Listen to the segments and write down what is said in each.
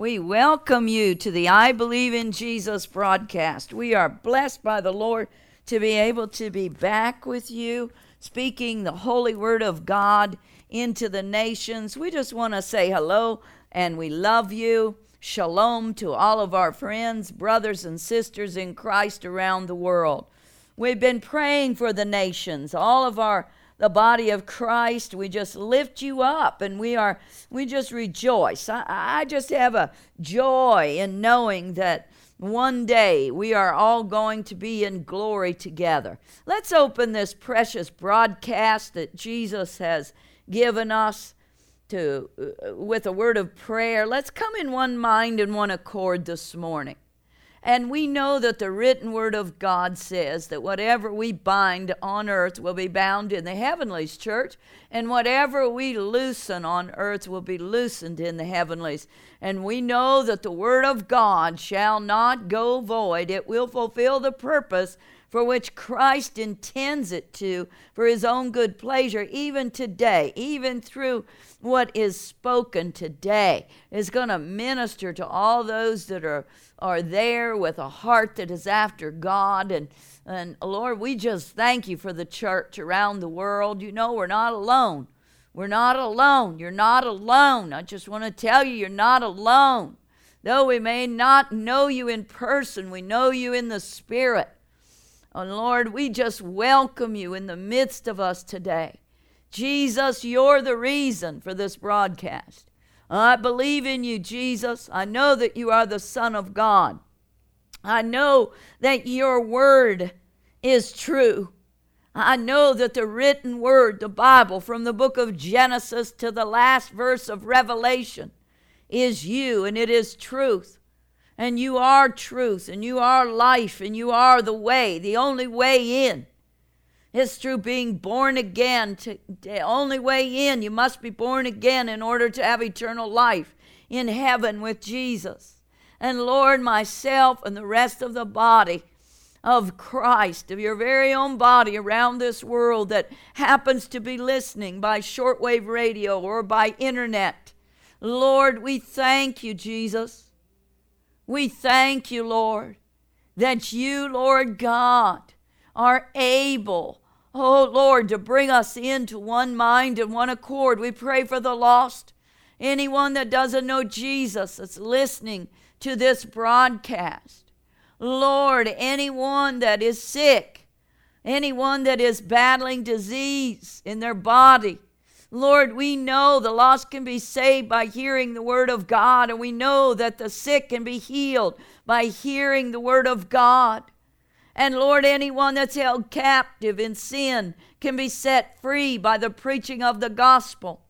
We welcome you to the I Believe in Jesus broadcast. We are blessed by the Lord to be able to be back with you, speaking the holy word of God into the nations. We just want to say hello and we love you. Shalom to all of our friends, brothers, and sisters in Christ around the world. We've been praying for the nations, all of our the body of Christ. We just lift you up and we are we just rejoice. I, I just have a joy in knowing that one day we are all going to be in glory together. Let's open this precious broadcast that Jesus has given us to uh, with a word of prayer. Let's come in one mind and one accord this morning. And we know that the written word of God says that whatever we bind on earth will be bound in the heavenlies, church, and whatever we loosen on earth will be loosened in the heavenlies. And we know that the word of God shall not go void, it will fulfill the purpose for which Christ intends it to, for his own good pleasure, even today, even through what is spoken today, is going to minister to all those that are, are there with a heart that is after God. And, and Lord, we just thank you for the church around the world. You know, we're not alone. We're not alone. You're not alone. I just want to tell you, you're not alone. Though we may not know you in person, we know you in the spirit. And Lord, we just welcome you in the midst of us today. Jesus, you're the reason for this broadcast. I believe in you, Jesus. I know that you are the Son of God. I know that your word is true. I know that the written word, the Bible, from the book of Genesis to the last verse of Revelation, is you and it is truth and you are truth, and you are life, and you are the way, the only way in. It's through being born again. To, the only way in, you must be born again in order to have eternal life in heaven with Jesus. And Lord, myself and the rest of the body of Christ, of your very own body around this world that happens to be listening by shortwave radio or by internet. Lord, we thank you, Jesus we thank you, Lord, that you, Lord God, are able, oh Lord, to bring us into one mind and one accord. We pray for the lost. Anyone that doesn't know Jesus that's listening to this broadcast. Lord, anyone that is sick, anyone that is battling disease in their body, Lord, we know the lost can be saved by hearing the word of God, and we know that the sick can be healed by hearing the word of God. And Lord, anyone that's held captive in sin can be set free by the preaching of the gospel.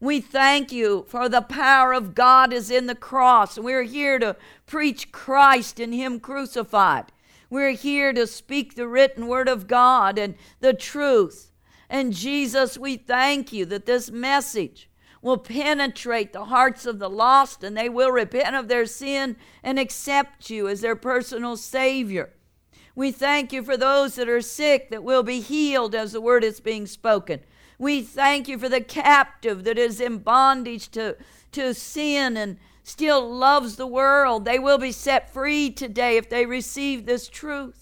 We thank you for the power of God is in the cross. We're here to preach Christ and Him crucified. We're here to speak the written word of God and the truth. And Jesus, we thank you that this message will penetrate the hearts of the lost and they will repent of their sin and accept you as their personal Savior. We thank you for those that are sick that will be healed as the word is being spoken. We thank you for the captive that is in bondage to, to sin and still loves the world. They will be set free today if they receive this truth.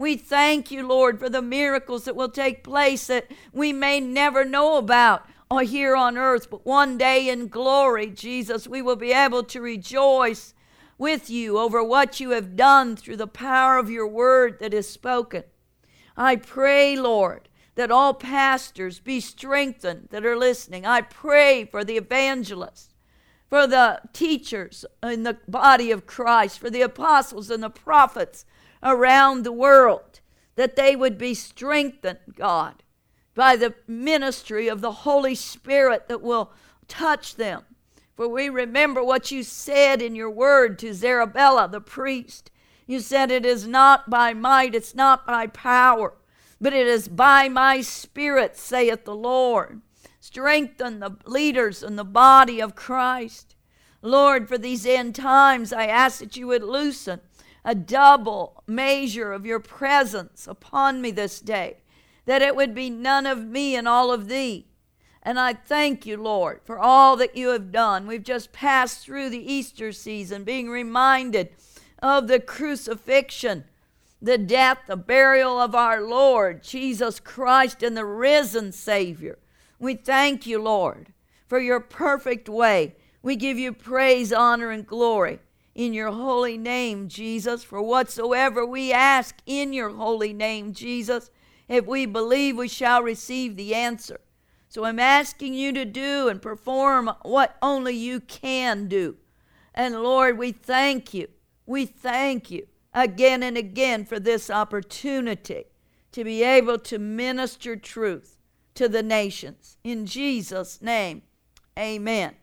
We thank you, Lord, for the miracles that will take place that we may never know about or here on earth, but one day in glory, Jesus, we will be able to rejoice with you over what you have done through the power of your word that is spoken. I pray, Lord, that all pastors be strengthened that are listening. I pray for the evangelists, for the teachers in the body of Christ, for the apostles and the prophets around the world, that they would be strengthened, God, by the ministry of the Holy Spirit that will touch them. For we remember what you said in your word to Zerubbabel, the priest. You said, It is not by might, it's not by power, but it is by my spirit, saith the Lord. Strengthen the leaders and the body of Christ. Lord, for these end times, I ask that you would loosen a double measure of your presence upon me this day, that it would be none of me and all of thee. And I thank you, Lord, for all that you have done. We've just passed through the Easter season, being reminded of the crucifixion, the death, the burial of our Lord Jesus Christ, and the risen Savior. We thank you, Lord, for your perfect way. We give you praise, honor, and glory in your holy name, Jesus. For whatsoever we ask in your holy name, Jesus, if we believe, we shall receive the answer. So I'm asking you to do and perform what only you can do. And Lord, we thank you. We thank you again and again for this opportunity to be able to minister truth to the nations. In Jesus' name, amen.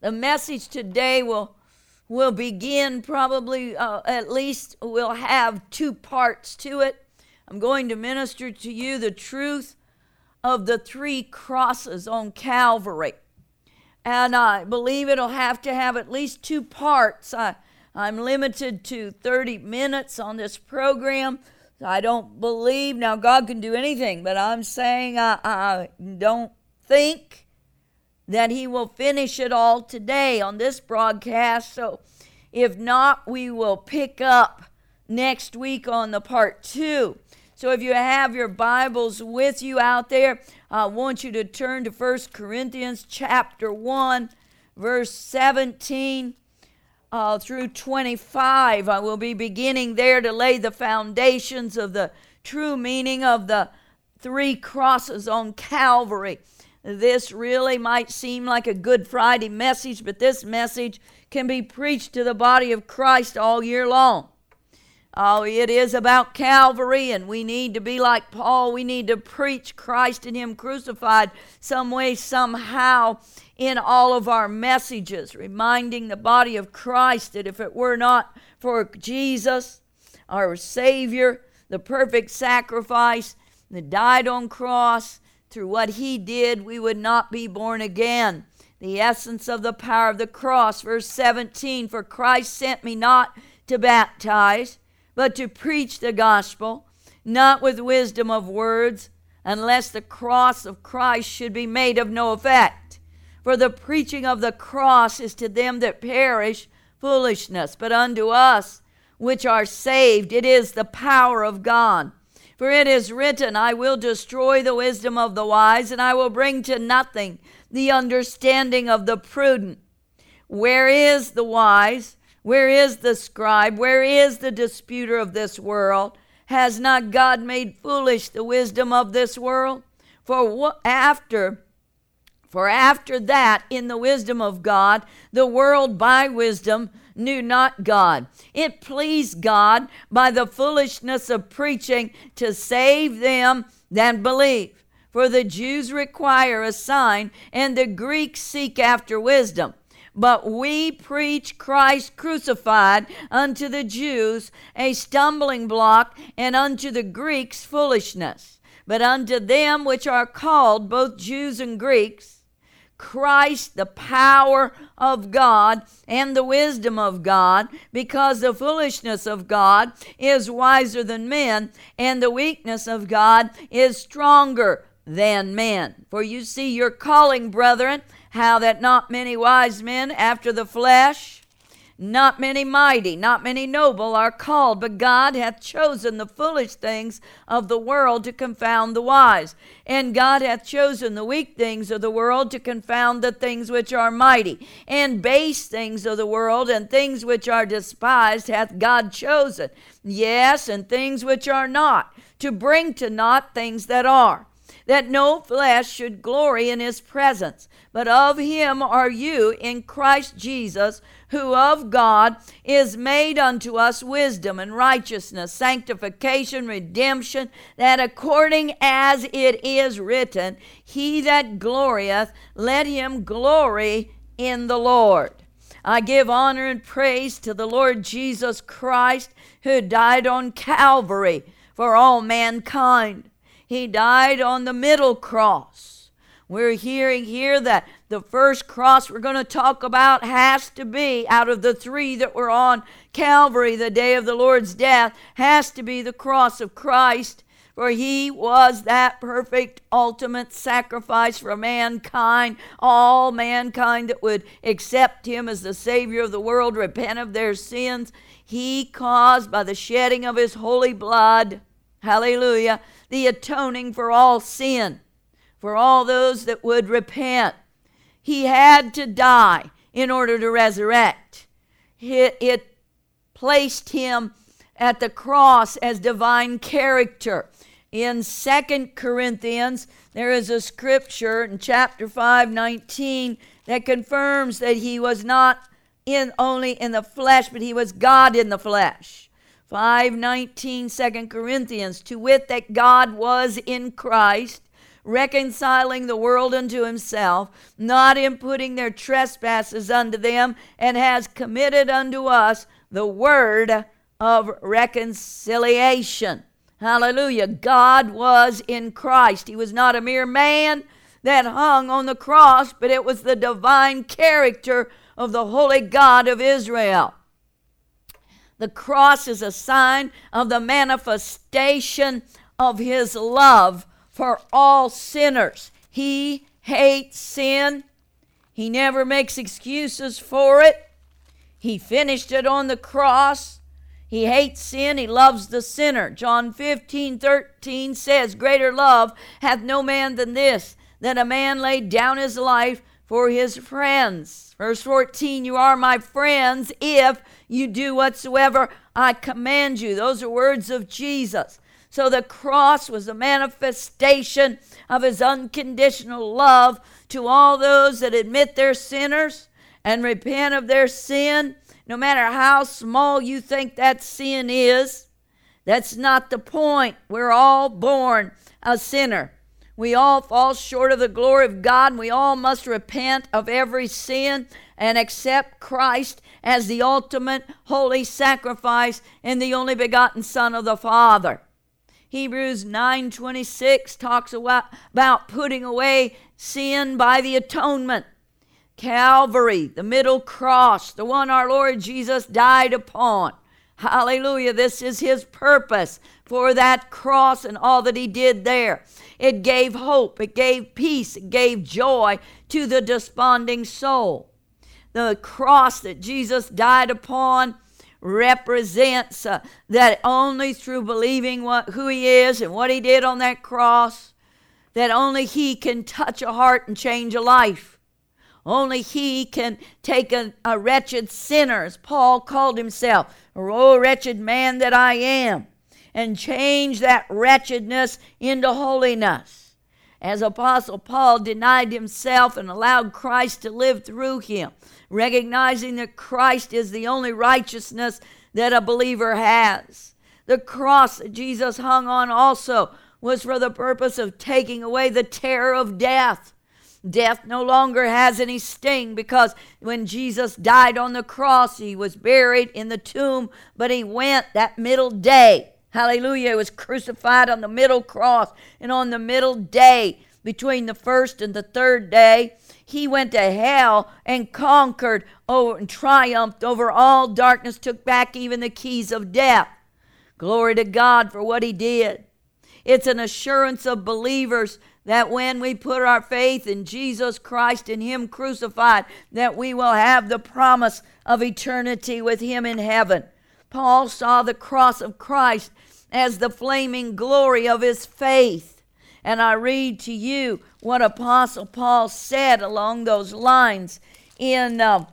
The message today will, will begin probably, uh, at least, we'll have two parts to it. I'm going to minister to you the truth of the three crosses on Calvary. And I believe it'll have to have at least two parts. I, I'm limited to 30 minutes on this program. I don't believe, now God can do anything, but I'm saying I, I don't think that He will finish it all today on this broadcast. So if not, we will pick up next week on the part two. So if you have your Bibles with you out there, I want you to turn to 1 Corinthians chapter 1, verse 17 uh, through 25. I will be beginning there to lay the foundations of the true meaning of the three crosses on Calvary. This really might seem like a Good Friday message, but this message can be preached to the body of Christ all year long. Oh, it is about Calvary, and we need to be like Paul. We need to preach Christ and Him crucified some way, somehow, in all of our messages, reminding the body of Christ that if it were not for Jesus, our Savior, the perfect sacrifice that died on cross, through what He did, we would not be born again. The essence of the power of the cross, verse 17 For Christ sent me not to baptize but to preach the gospel, not with wisdom of words, unless the cross of Christ should be made of no effect. For the preaching of the cross is to them that perish foolishness, but unto us which are saved it is the power of God. For it is written, I will destroy the wisdom of the wise, and I will bring to nothing the understanding of the prudent. Where is the wise? Where is the scribe? Where is the disputer of this world? Has not God made foolish the wisdom of this world? For after for after that in the wisdom of God the world by wisdom knew not God. It pleased God by the foolishness of preaching to save them that believe. For the Jews require a sign and the Greeks seek after wisdom. But we preach Christ crucified unto the Jews a stumbling block, and unto the Greeks foolishness. But unto them which are called, both Jews and Greeks, Christ, the power of God and the wisdom of God, because the foolishness of God is wiser than men, and the weakness of God is stronger than men. For you see your calling, brethren, how that not many wise men after the flesh, not many mighty, not many noble are called, but God hath chosen the foolish things of the world to confound the wise. And God hath chosen the weak things of the world to confound the things which are mighty. And base things of the world and things which are despised hath God chosen. Yes, and things which are not, to bring to naught things that are that no flesh should glory in his presence. But of him are you in Christ Jesus, who of God is made unto us wisdom and righteousness, sanctification, redemption, that according as it is written, He that glorieth, let him glory in the Lord. I give honor and praise to the Lord Jesus Christ, who died on Calvary for all mankind. He died on the middle cross. We're hearing here that the first cross we're going to talk about has to be out of the three that were on Calvary the day of the Lord's death, has to be the cross of Christ. for he was that perfect ultimate sacrifice for mankind, all mankind that would accept him as the Savior of the world, repent of their sins. He caused by the shedding of his holy blood, hallelujah, the atoning for all sin, for all those that would repent. He had to die in order to resurrect. It, it placed him at the cross as divine character in Second Corinthians, there is a scripture in chapter 5, 19, that confirms that he was not in only in the flesh, but he was God in the flesh. 519 2 Corinthians, to wit, that God was in Christ, reconciling the world unto himself, not imputing their trespasses unto them, and has committed unto us the word of reconciliation. Hallelujah. God was in Christ. He was not a mere man that hung on the cross, but it was the divine character of the holy God of Israel. The cross is a sign of the manifestation of his love for all sinners. He hates sin. He never makes excuses for it. He finished it on the cross. He hates sin, he loves the sinner. John 15, 13 says, Greater love hath no man than this, that a man laid down his life for his friends. Verse 14, You are my friends if you do whatsoever I command you. Those are words of Jesus. So the cross was a manifestation of his unconditional love to all those that admit they're sinners and repent of their sin no matter how small you think that sin is. That's not the point. We're all born a sinner. We all fall short of the glory of God, and we all must repent of every sin and accept Christ as the ultimate holy sacrifice and the only begotten Son of the Father. Hebrews 9:26 talks about, about putting away sin by the atonement. Calvary, the middle cross, the one our Lord Jesus died upon. Hallelujah. This is his purpose for that cross and all that he did there. It gave hope, it gave peace, it gave joy to the desponding soul. The cross that Jesus died upon represents uh, that only through believing what, who he is and what he did on that cross, that only he can touch a heart and change a life. Only He can take a, a wretched sinner, as Paul called himself, oh, wretched man that I am, and change that wretchedness into holiness. As Apostle Paul denied himself and allowed Christ to live through him, recognizing that Christ is the only righteousness that a believer has. The cross that Jesus hung on also was for the purpose of taking away the terror of death. Death no longer has any sting because when Jesus died on the cross, he was buried in the tomb, but he went that middle day. Hallelujah. Was crucified on the middle cross. And on the middle day, between the first and the third day, he went to hell and conquered over and triumphed over all darkness, took back even the keys of death. Glory to God for what he did. It's an assurance of believers that when we put our faith in Jesus Christ and Him crucified, that we will have the promise of eternity with Him in heaven. Paul saw the cross of Christ as the flaming glory of his faith. And I read to you what Apostle Paul said along those lines in uh,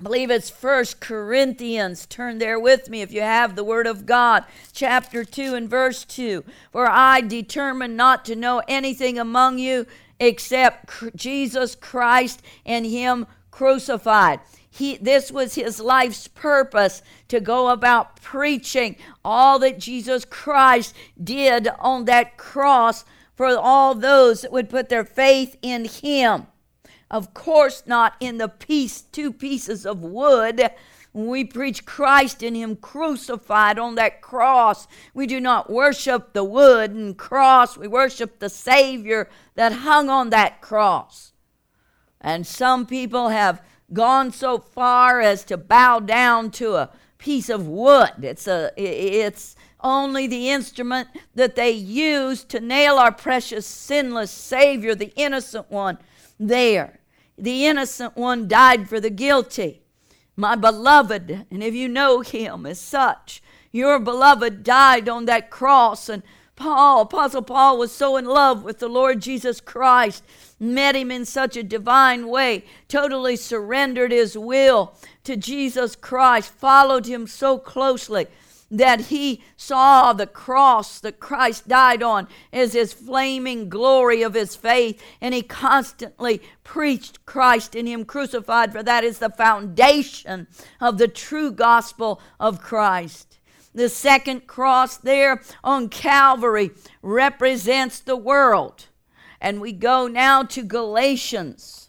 I believe it's First Corinthians. Turn there with me if you have the Word of God, chapter 2 and verse 2. For I determined not to know anything among you except Jesus Christ and Him crucified. He, this was his life's purpose to go about preaching all that Jesus Christ did on that cross for all those that would put their faith in him. Of course, not in the piece, two pieces of wood. We preach Christ in Him crucified on that cross, we do not worship the wood and cross. We worship the Savior that hung on that cross. And some people have gone so far as to bow down to a piece of wood. It's a it's only the instrument that they used to nail our precious, sinless Savior, the innocent one, there. The innocent one died for the guilty. My beloved, and if you know him as such, your beloved died on that cross. And Paul, Apostle Paul, was so in love with the Lord Jesus Christ, met him in such a divine way, totally surrendered his will to Jesus Christ, followed him so closely that he saw the cross that Christ died on as his flaming glory of his faith, and he constantly preached Christ in him crucified, for that is the foundation of the true gospel of Christ. The second cross there on Calvary represents the world. And we go now to Galatians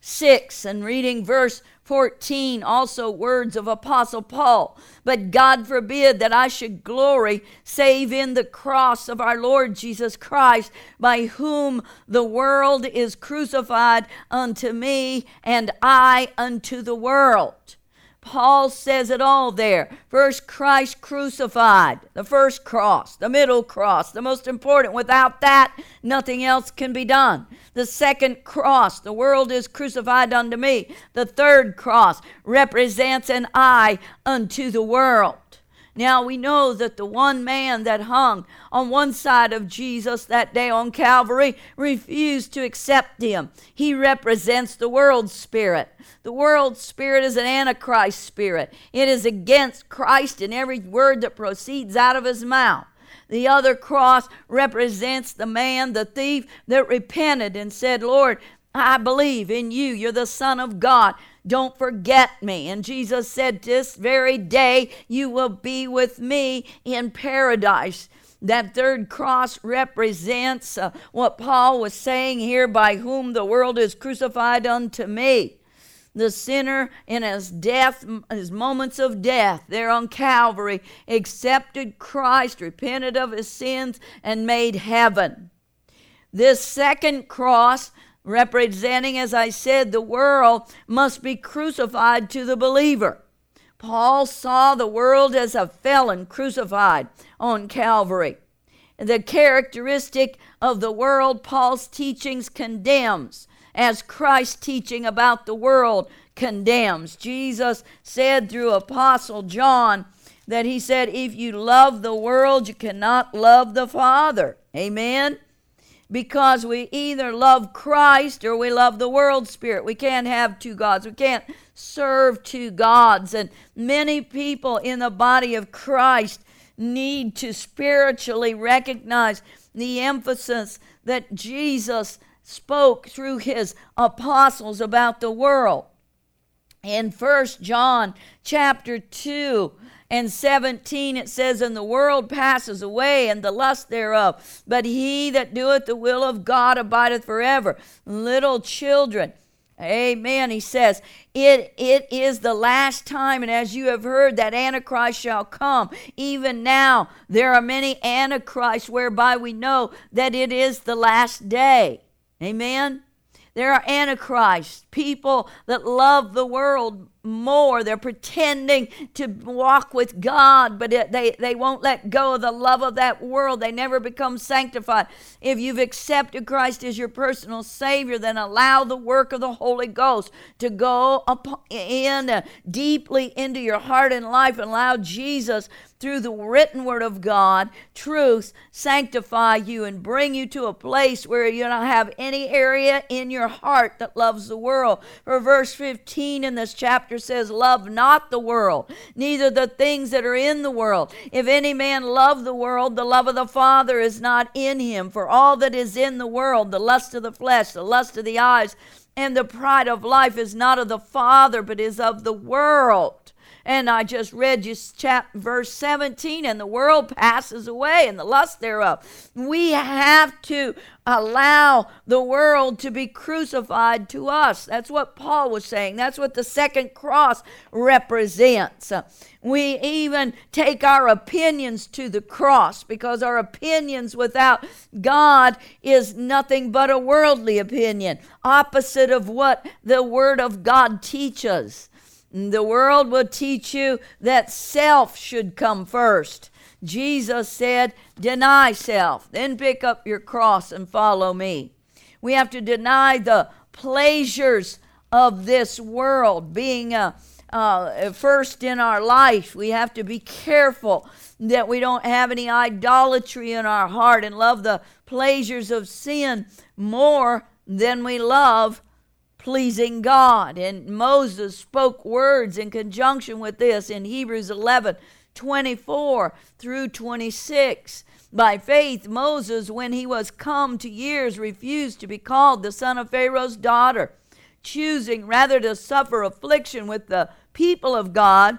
6 and reading verse 14, also words of Apostle Paul. But God forbid that I should glory save in the cross of our Lord Jesus Christ, by whom the world is crucified unto me, and I unto the world. Paul says it all there. First, Christ crucified, the first cross, the middle cross, the most important. Without that, nothing else can be done. The second cross, the world is crucified unto me. The third cross represents an I unto the world. Now we know that the one man that hung on one side of Jesus that day on Calvary refused to accept him. He represents the world spirit. The world spirit is an antichrist spirit, it is against Christ in every word that proceeds out of his mouth. The other cross represents the man, the thief, that repented and said, Lord, I believe in you. You're the Son of God. Don't forget me. And Jesus said, This very day you will be with me in paradise. That third cross represents uh, what Paul was saying here by whom the world is crucified unto me. The sinner in his death, his moments of death there on Calvary, accepted Christ, repented of his sins, and made heaven. This second cross representing, as I said, the world, must be crucified to the believer. Paul saw the world as a felon crucified on Calvary. The characteristic of the world Paul's teachings condemns, as Christ's teaching about the world condemns. Jesus said through Apostle John that he said, If you love the world, you cannot love the Father. Amen because we either love Christ or we love the world spirit. We can't have two gods. We can't serve two gods. And many people in the body of Christ need to spiritually recognize the emphasis that Jesus spoke through his apostles about the world. In First John chapter 2, and 17 it says, And the world passes away, and the lust thereof, but he that doeth the will of God abideth forever. Little children, Amen. He says, it, it is the last time, and as you have heard, that Antichrist shall come. Even now, there are many Antichrists whereby we know that it is the last day. Amen. There are Antichrists, people that love the world more. They're pretending to walk with God, but it, they, they won't let go of the love of that world. They never become sanctified. If you've accepted Christ as your personal Savior, then allow the work of the Holy Ghost to go in deeply into your heart and life and allow Jesus through the written word of God, truth, sanctify you and bring you to a place where you don't have any area in your heart that loves the world. For verse 15 in this chapter says, Love not the world, neither the things that are in the world. If any man love the world, the love of the Father is not in him. For all that is in the world, the lust of the flesh, the lust of the eyes, and the pride of life is not of the Father, but is of the world. And I just read you chap verse 17, and the world passes away and the lust thereof. We have to allow the world to be crucified to us. That's what Paul was saying. That's what the second cross represents. We even take our opinions to the cross because our opinions without God is nothing but a worldly opinion, opposite of what the Word of God teaches. The world will teach you that self should come first. Jesus said, Deny self, then pick up your cross and follow me. We have to deny the pleasures of this world being uh, uh, first in our life. We have to be careful that we don't have any idolatry in our heart and love the pleasures of sin more than we love pleasing God. And Moses spoke words in conjunction with this in Hebrews 11 24 through 26. By faith, Moses, when he was come to years, refused to be called the son of Pharaoh's daughter, choosing rather to suffer affliction with the people of God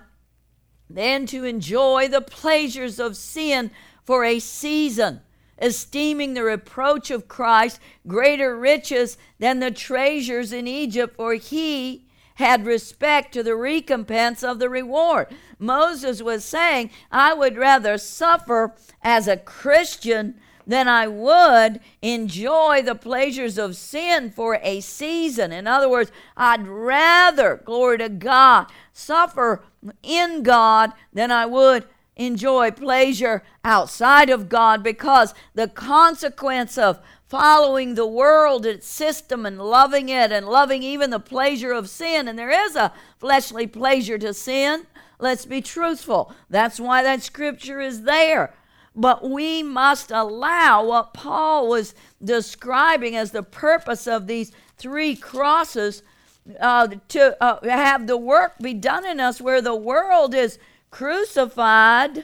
than to enjoy the pleasures of sin for a season esteeming the reproach of Christ greater riches than the treasures in Egypt, for he had respect to the recompense of the reward. Moses was saying, I would rather suffer as a Christian than I would enjoy the pleasures of sin for a season. In other words, I'd rather, glory to God, suffer in God than I would enjoy pleasure outside of God because the consequence of following the world, its system, and loving it, and loving even the pleasure of sin, and there is a fleshly pleasure to sin. Let's be truthful. That's why that scripture is there. But we must allow what Paul was describing as the purpose of these three crosses uh, to uh, have the work be done in us where the world is crucified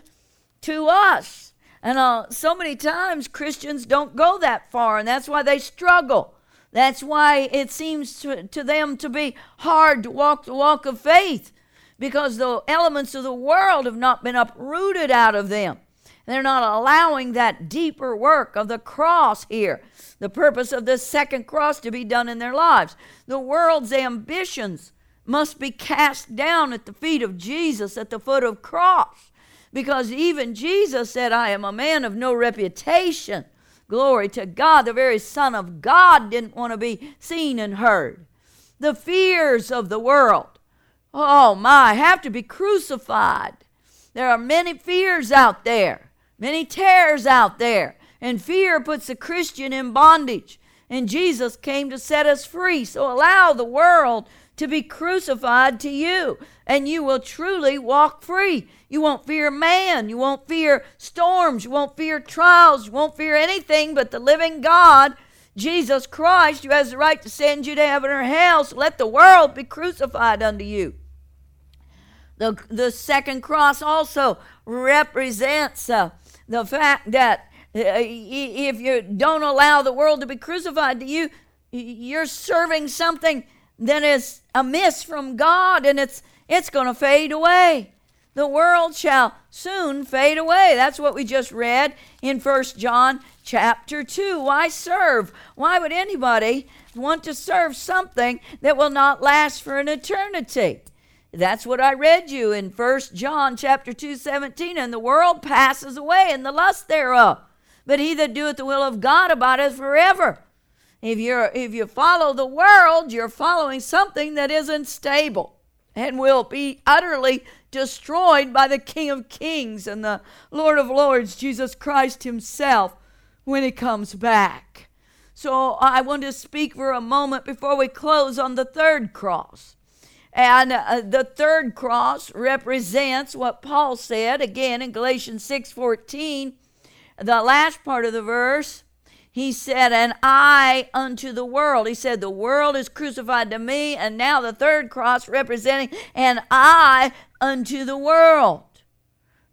to us. And uh, so many times Christians don't go that far, and that's why they struggle. That's why it seems to, to them to be hard to walk the walk of faith because the elements of the world have not been uprooted out of them. They're not allowing that deeper work of the cross here, the purpose of this second cross to be done in their lives. The world's ambitions must be cast down at the feet of Jesus at the foot of cross. Because even Jesus said, I am a man of no reputation. Glory to God. The very Son of God didn't want to be seen and heard. The fears of the world, oh my, have to be crucified. There are many fears out there, many terrors out there, and fear puts the Christian in bondage. And Jesus came to set us free. So allow the world to be crucified to you, and you will truly walk free. You won't fear man, you won't fear storms, you won't fear trials, you won't fear anything but the living God, Jesus Christ, who has the right to send you to heaven or hell. So let the world be crucified unto you. The, the second cross also represents uh, the fact that uh, if you don't allow the world to be crucified to you, you're serving something that is amiss from God and it's it's going to fade away. The world shall soon fade away. That's what we just read in First John chapter 2. Why serve? Why would anybody want to serve something that will not last for an eternity? That's what I read you in First John chapter 2 17 and the world passes away and the lust thereof. But he that doeth the will of God abideth forever. If you're if you follow the world, you're following something that isn't stable and will be utterly destroyed by the King of Kings and the Lord of Lords, Jesus Christ himself when he comes back. So I want to speak for a moment before we close on the third cross. And uh, the third cross represents what Paul said again in Galatians 6:14, the last part of the verse he said, And I unto the world. He said, The world is crucified to me, and now the third cross representing, and I unto the world.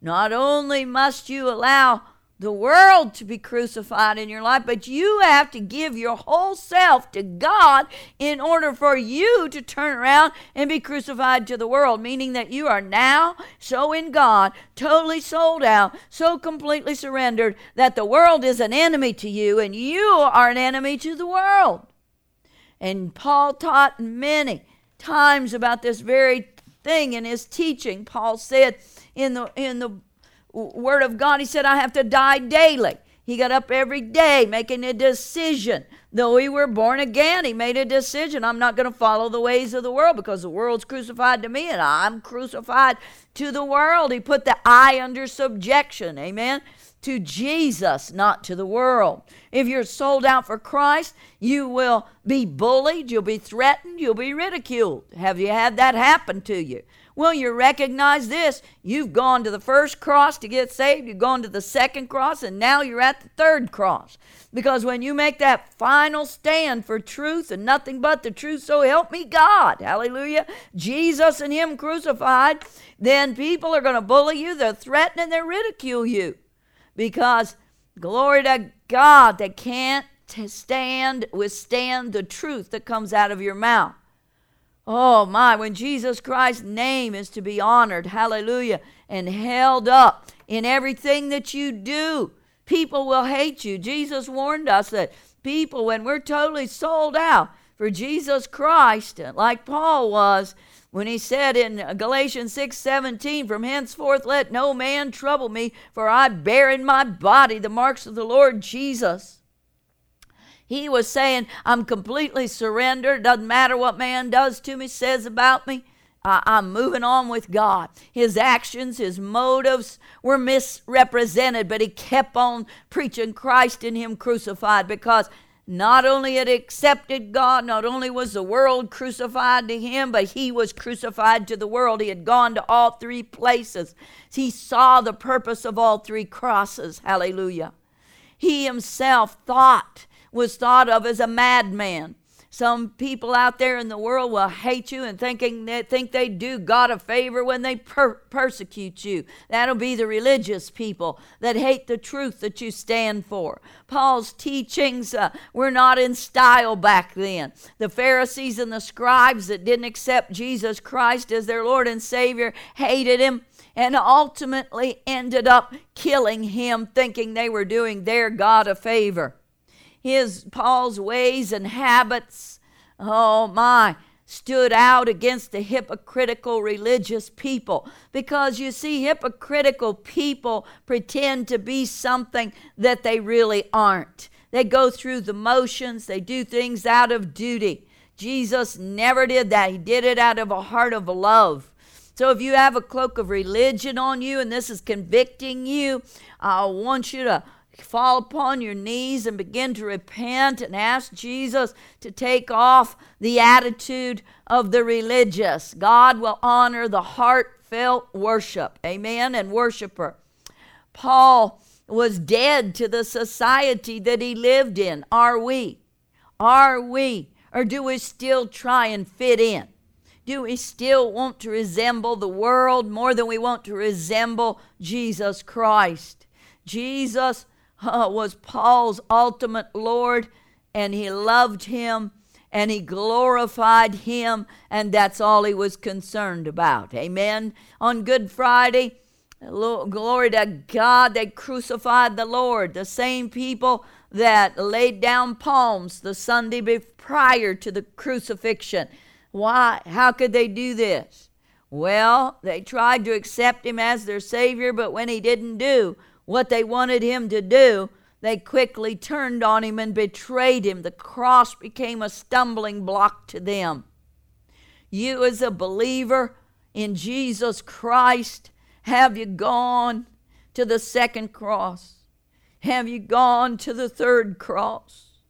Not only must you allow the world to be crucified in your life, but you have to give your whole self to God in order for you to turn around and be crucified to the world, meaning that you are now so in God, totally sold out, so completely surrendered that the world is an enemy to you and you are an enemy to the world. And Paul taught many times about this very thing in his teaching. Paul said in the in the word of God, he said, I have to die daily. He got up every day making a decision. Though he were born again, he made a decision. I'm not going to follow the ways of the world because the world's crucified to me and I'm crucified to the world. He put the I under subjection. Amen to Jesus, not to the world. If you're sold out for Christ, you will be bullied, you'll be threatened, you'll be ridiculed. Have you had that happen to you? Well, you recognize this. You've gone to the first cross to get saved, you've gone to the second cross, and now you're at the third cross. Because when you make that final stand for truth and nothing but the truth, so help me God, hallelujah, Jesus and Him crucified, then people are going to bully you, they're threaten, and they're ridicule you because glory to God, they can't stand, withstand the truth that comes out of your mouth. Oh my, when Jesus Christ's name is to be honored, hallelujah, and held up in everything that you do, people will hate you. Jesus warned us that people, when we're totally sold out for Jesus Christ, like Paul was, when he said in Galatians 6 17, From henceforth let no man trouble me, for I bear in my body the marks of the Lord Jesus. He was saying, I'm completely surrendered. Doesn't matter what man does to me, says about me. I'm moving on with God. His actions, his motives were misrepresented, but he kept on preaching Christ in him crucified because not only had accepted God, not only was the world crucified to him, but he was crucified to the world. He had gone to all three places. He saw the purpose of all three crosses. Hallelujah. He himself thought, was thought of as a madman. Some people out there in the world will hate you and thinking they think they do God a favor when they per- persecute you. That'll be the religious people that hate the truth that you stand for. Paul's teachings uh, were not in style back then. The Pharisees and the scribes that didn't accept Jesus Christ as their Lord and Savior hated him and ultimately ended up killing him, thinking they were doing their God a favor his Paul's ways and habits, oh my, stood out against the hypocritical religious people. Because you see, hypocritical people pretend to be something that they really aren't. They go through the motions, they do things out of duty. Jesus never did that. He did it out of a heart of love. So if you have a cloak of religion on you and this is convicting you, I want you to fall upon your knees and begin to repent and ask Jesus to take off the attitude of the religious. God will honor the heartfelt worship. Amen. And worshiper. Paul was dead to the society that he lived in. Are we? Are we? Or do we still try and fit in? Do we still want to resemble the world more than we want to resemble Jesus Christ? Jesus uh, was Paul's ultimate Lord, and he loved him and he glorified him, and that's all he was concerned about. Amen. On Good Friday, glory to God, they crucified the Lord. The same people that laid down palms the Sunday prior to the crucifixion. Why? How could they do this? Well, they tried to accept him as their Savior, but when he didn't do what they wanted him to do, they quickly turned on him and betrayed him. The cross became a stumbling block to them. You, as a believer in Jesus Christ, have you gone to the second cross? Have you gone to the third cross?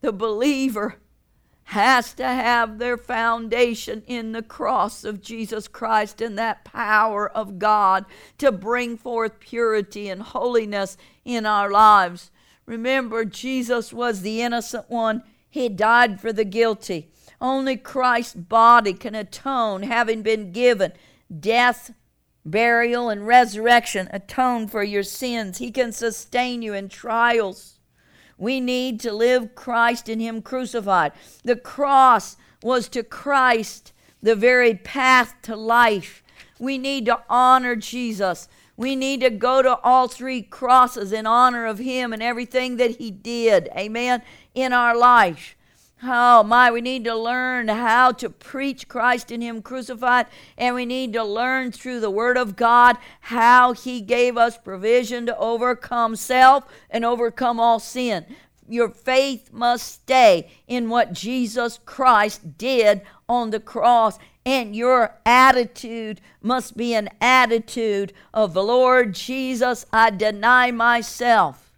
The believer has to have their foundation in the cross of Jesus Christ and that power of God to bring forth purity and holiness in our lives. Remember, Jesus was the innocent one, He died for the guilty. Only Christ's body can atone, having been given death, burial, and resurrection, atone for your sins. He can sustain you in trials. We need to live Christ in Him crucified. The cross was to Christ the very path to life. We need to honor Jesus. We need to go to all three crosses in honor of Him and everything that He did. Amen. In our life. Oh my, we need to learn how to preach Christ in Him crucified, and we need to learn through the Word of God how He gave us provision to overcome self and overcome all sin. Your faith must stay in what Jesus Christ did on the cross, and your attitude must be an attitude of the Lord Jesus. I deny myself,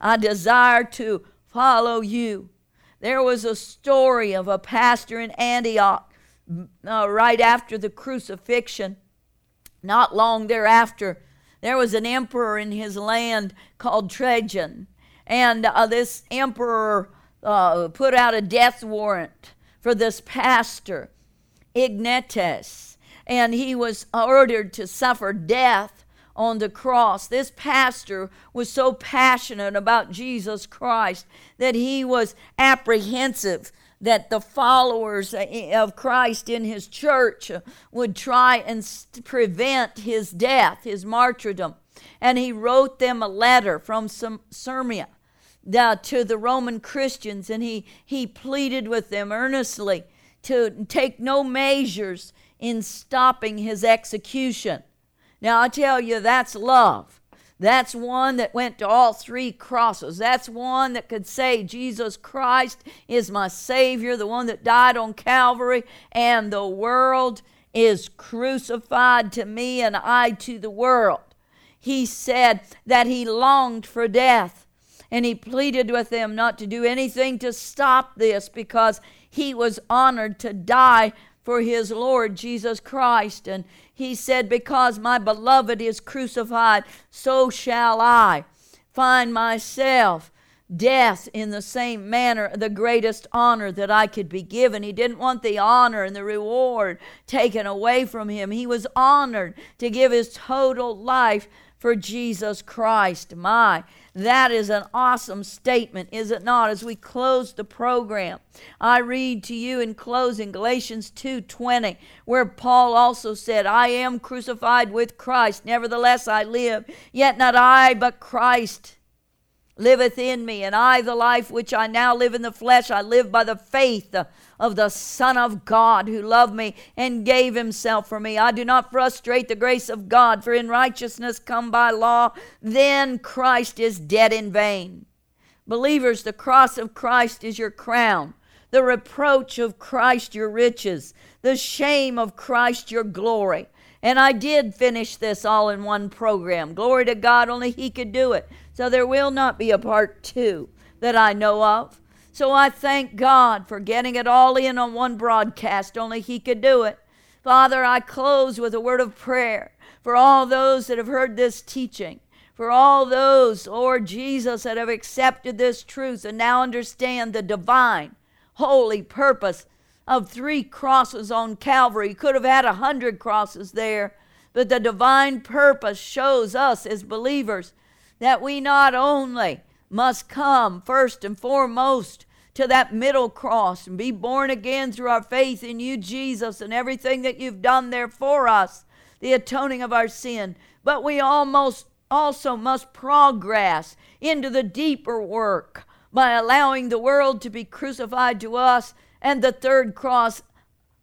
I desire to follow you. There was a story of a pastor in Antioch uh, right after the crucifixion. Not long thereafter, there was an emperor in his land called Trajan. And uh, this emperor uh, put out a death warrant for this pastor, Ignatius. And he was ordered to suffer death on the cross. This pastor was so passionate about Jesus Christ that he was apprehensive that the followers of Christ in his church would try and prevent his death, his martyrdom. And he wrote them a letter from Smyrna uh, to the Roman Christians, and he, he pleaded with them earnestly to take no measures in stopping his execution. Now, I tell you, that's love. That's one that went to all three crosses. That's one that could say, Jesus Christ is my Savior, the one that died on Calvary, and the world is crucified to me and I to the world. He said that he longed for death and he pleaded with them not to do anything to stop this because he was honored to die for his Lord Jesus Christ. And he said, Because my beloved is crucified, so shall I find myself death in the same manner, the greatest honor that I could be given. He didn't want the honor and the reward taken away from him. He was honored to give his total life for Jesus Christ. My, that is an awesome statement, is it not? As we close the program, I read to you in closing Galatians 2:20, where Paul also said, "I am crucified with Christ; nevertheless I live, yet not I, but Christ liveth in me, and I the life which I now live in the flesh, I live by the faith of the Son of God who loved me and gave himself for me. I do not frustrate the grace of God, for in righteousness come by law, then Christ is dead in vain. Believers, the cross of Christ is your crown, the reproach of Christ your riches, the shame of Christ your glory. And I did finish this all in one program. Glory to God, only He could do it. So there will not be a part two that I know of. So I thank God for getting it all in on one broadcast. Only He could do it. Father, I close with a word of prayer for all those that have heard this teaching, for all those, Lord Jesus, that have accepted this truth and now understand the divine, holy purpose of three crosses on Calvary. You could have had a hundred crosses there, but the divine purpose shows us as believers that we not only must come first and foremost to that middle cross and be born again through our faith in you, Jesus, and everything that you've done there for us, the atoning of our sin. But we almost also must progress into the deeper work by allowing the world to be crucified to us and the third cross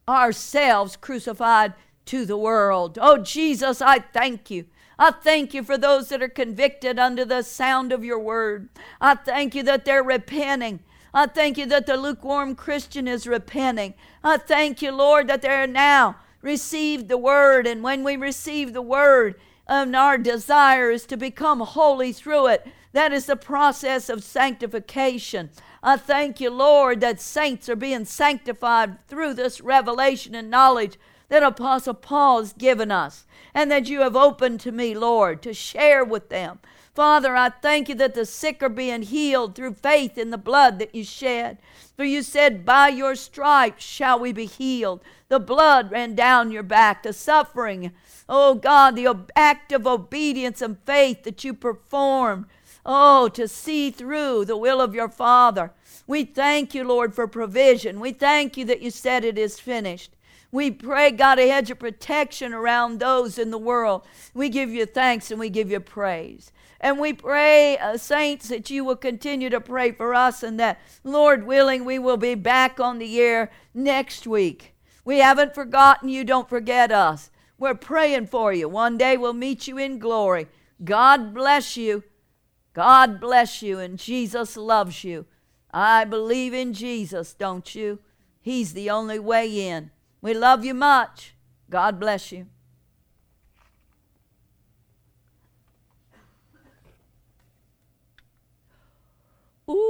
ourselves crucified to the world. Oh, Jesus, I thank you I thank you for those that are convicted under the sound of your word. I thank you that they're repenting. I thank you that the lukewarm Christian is repenting. I thank you, Lord, that they're now received the word. And when we receive the word, and our desire is to become holy through it, that is the process of sanctification. I thank you, Lord, that saints are being sanctified through this revelation and knowledge that Apostle Paul has given us and that you have opened to me, Lord, to share with them. Father, I thank you that the sick are being healed through faith in the blood that you shed. For you said, By your stripes shall we be healed. The blood ran down your back, the suffering, oh God, the act of obedience and faith that you performed. Oh, to see through the will of your Father. We thank you, Lord, for provision. We thank you that you said it is finished. We pray, God, a hedge of protection around those in the world. We give you thanks and we give you praise. And we pray, uh, saints, that you will continue to pray for us and that, Lord willing, we will be back on the air next week. We haven't forgotten you. Don't forget us. We're praying for you. One day we'll meet you in glory. God bless you. God bless you. And Jesus loves you. I believe in Jesus, don't you? He's the only way in. We love you much. God bless you. Ooh.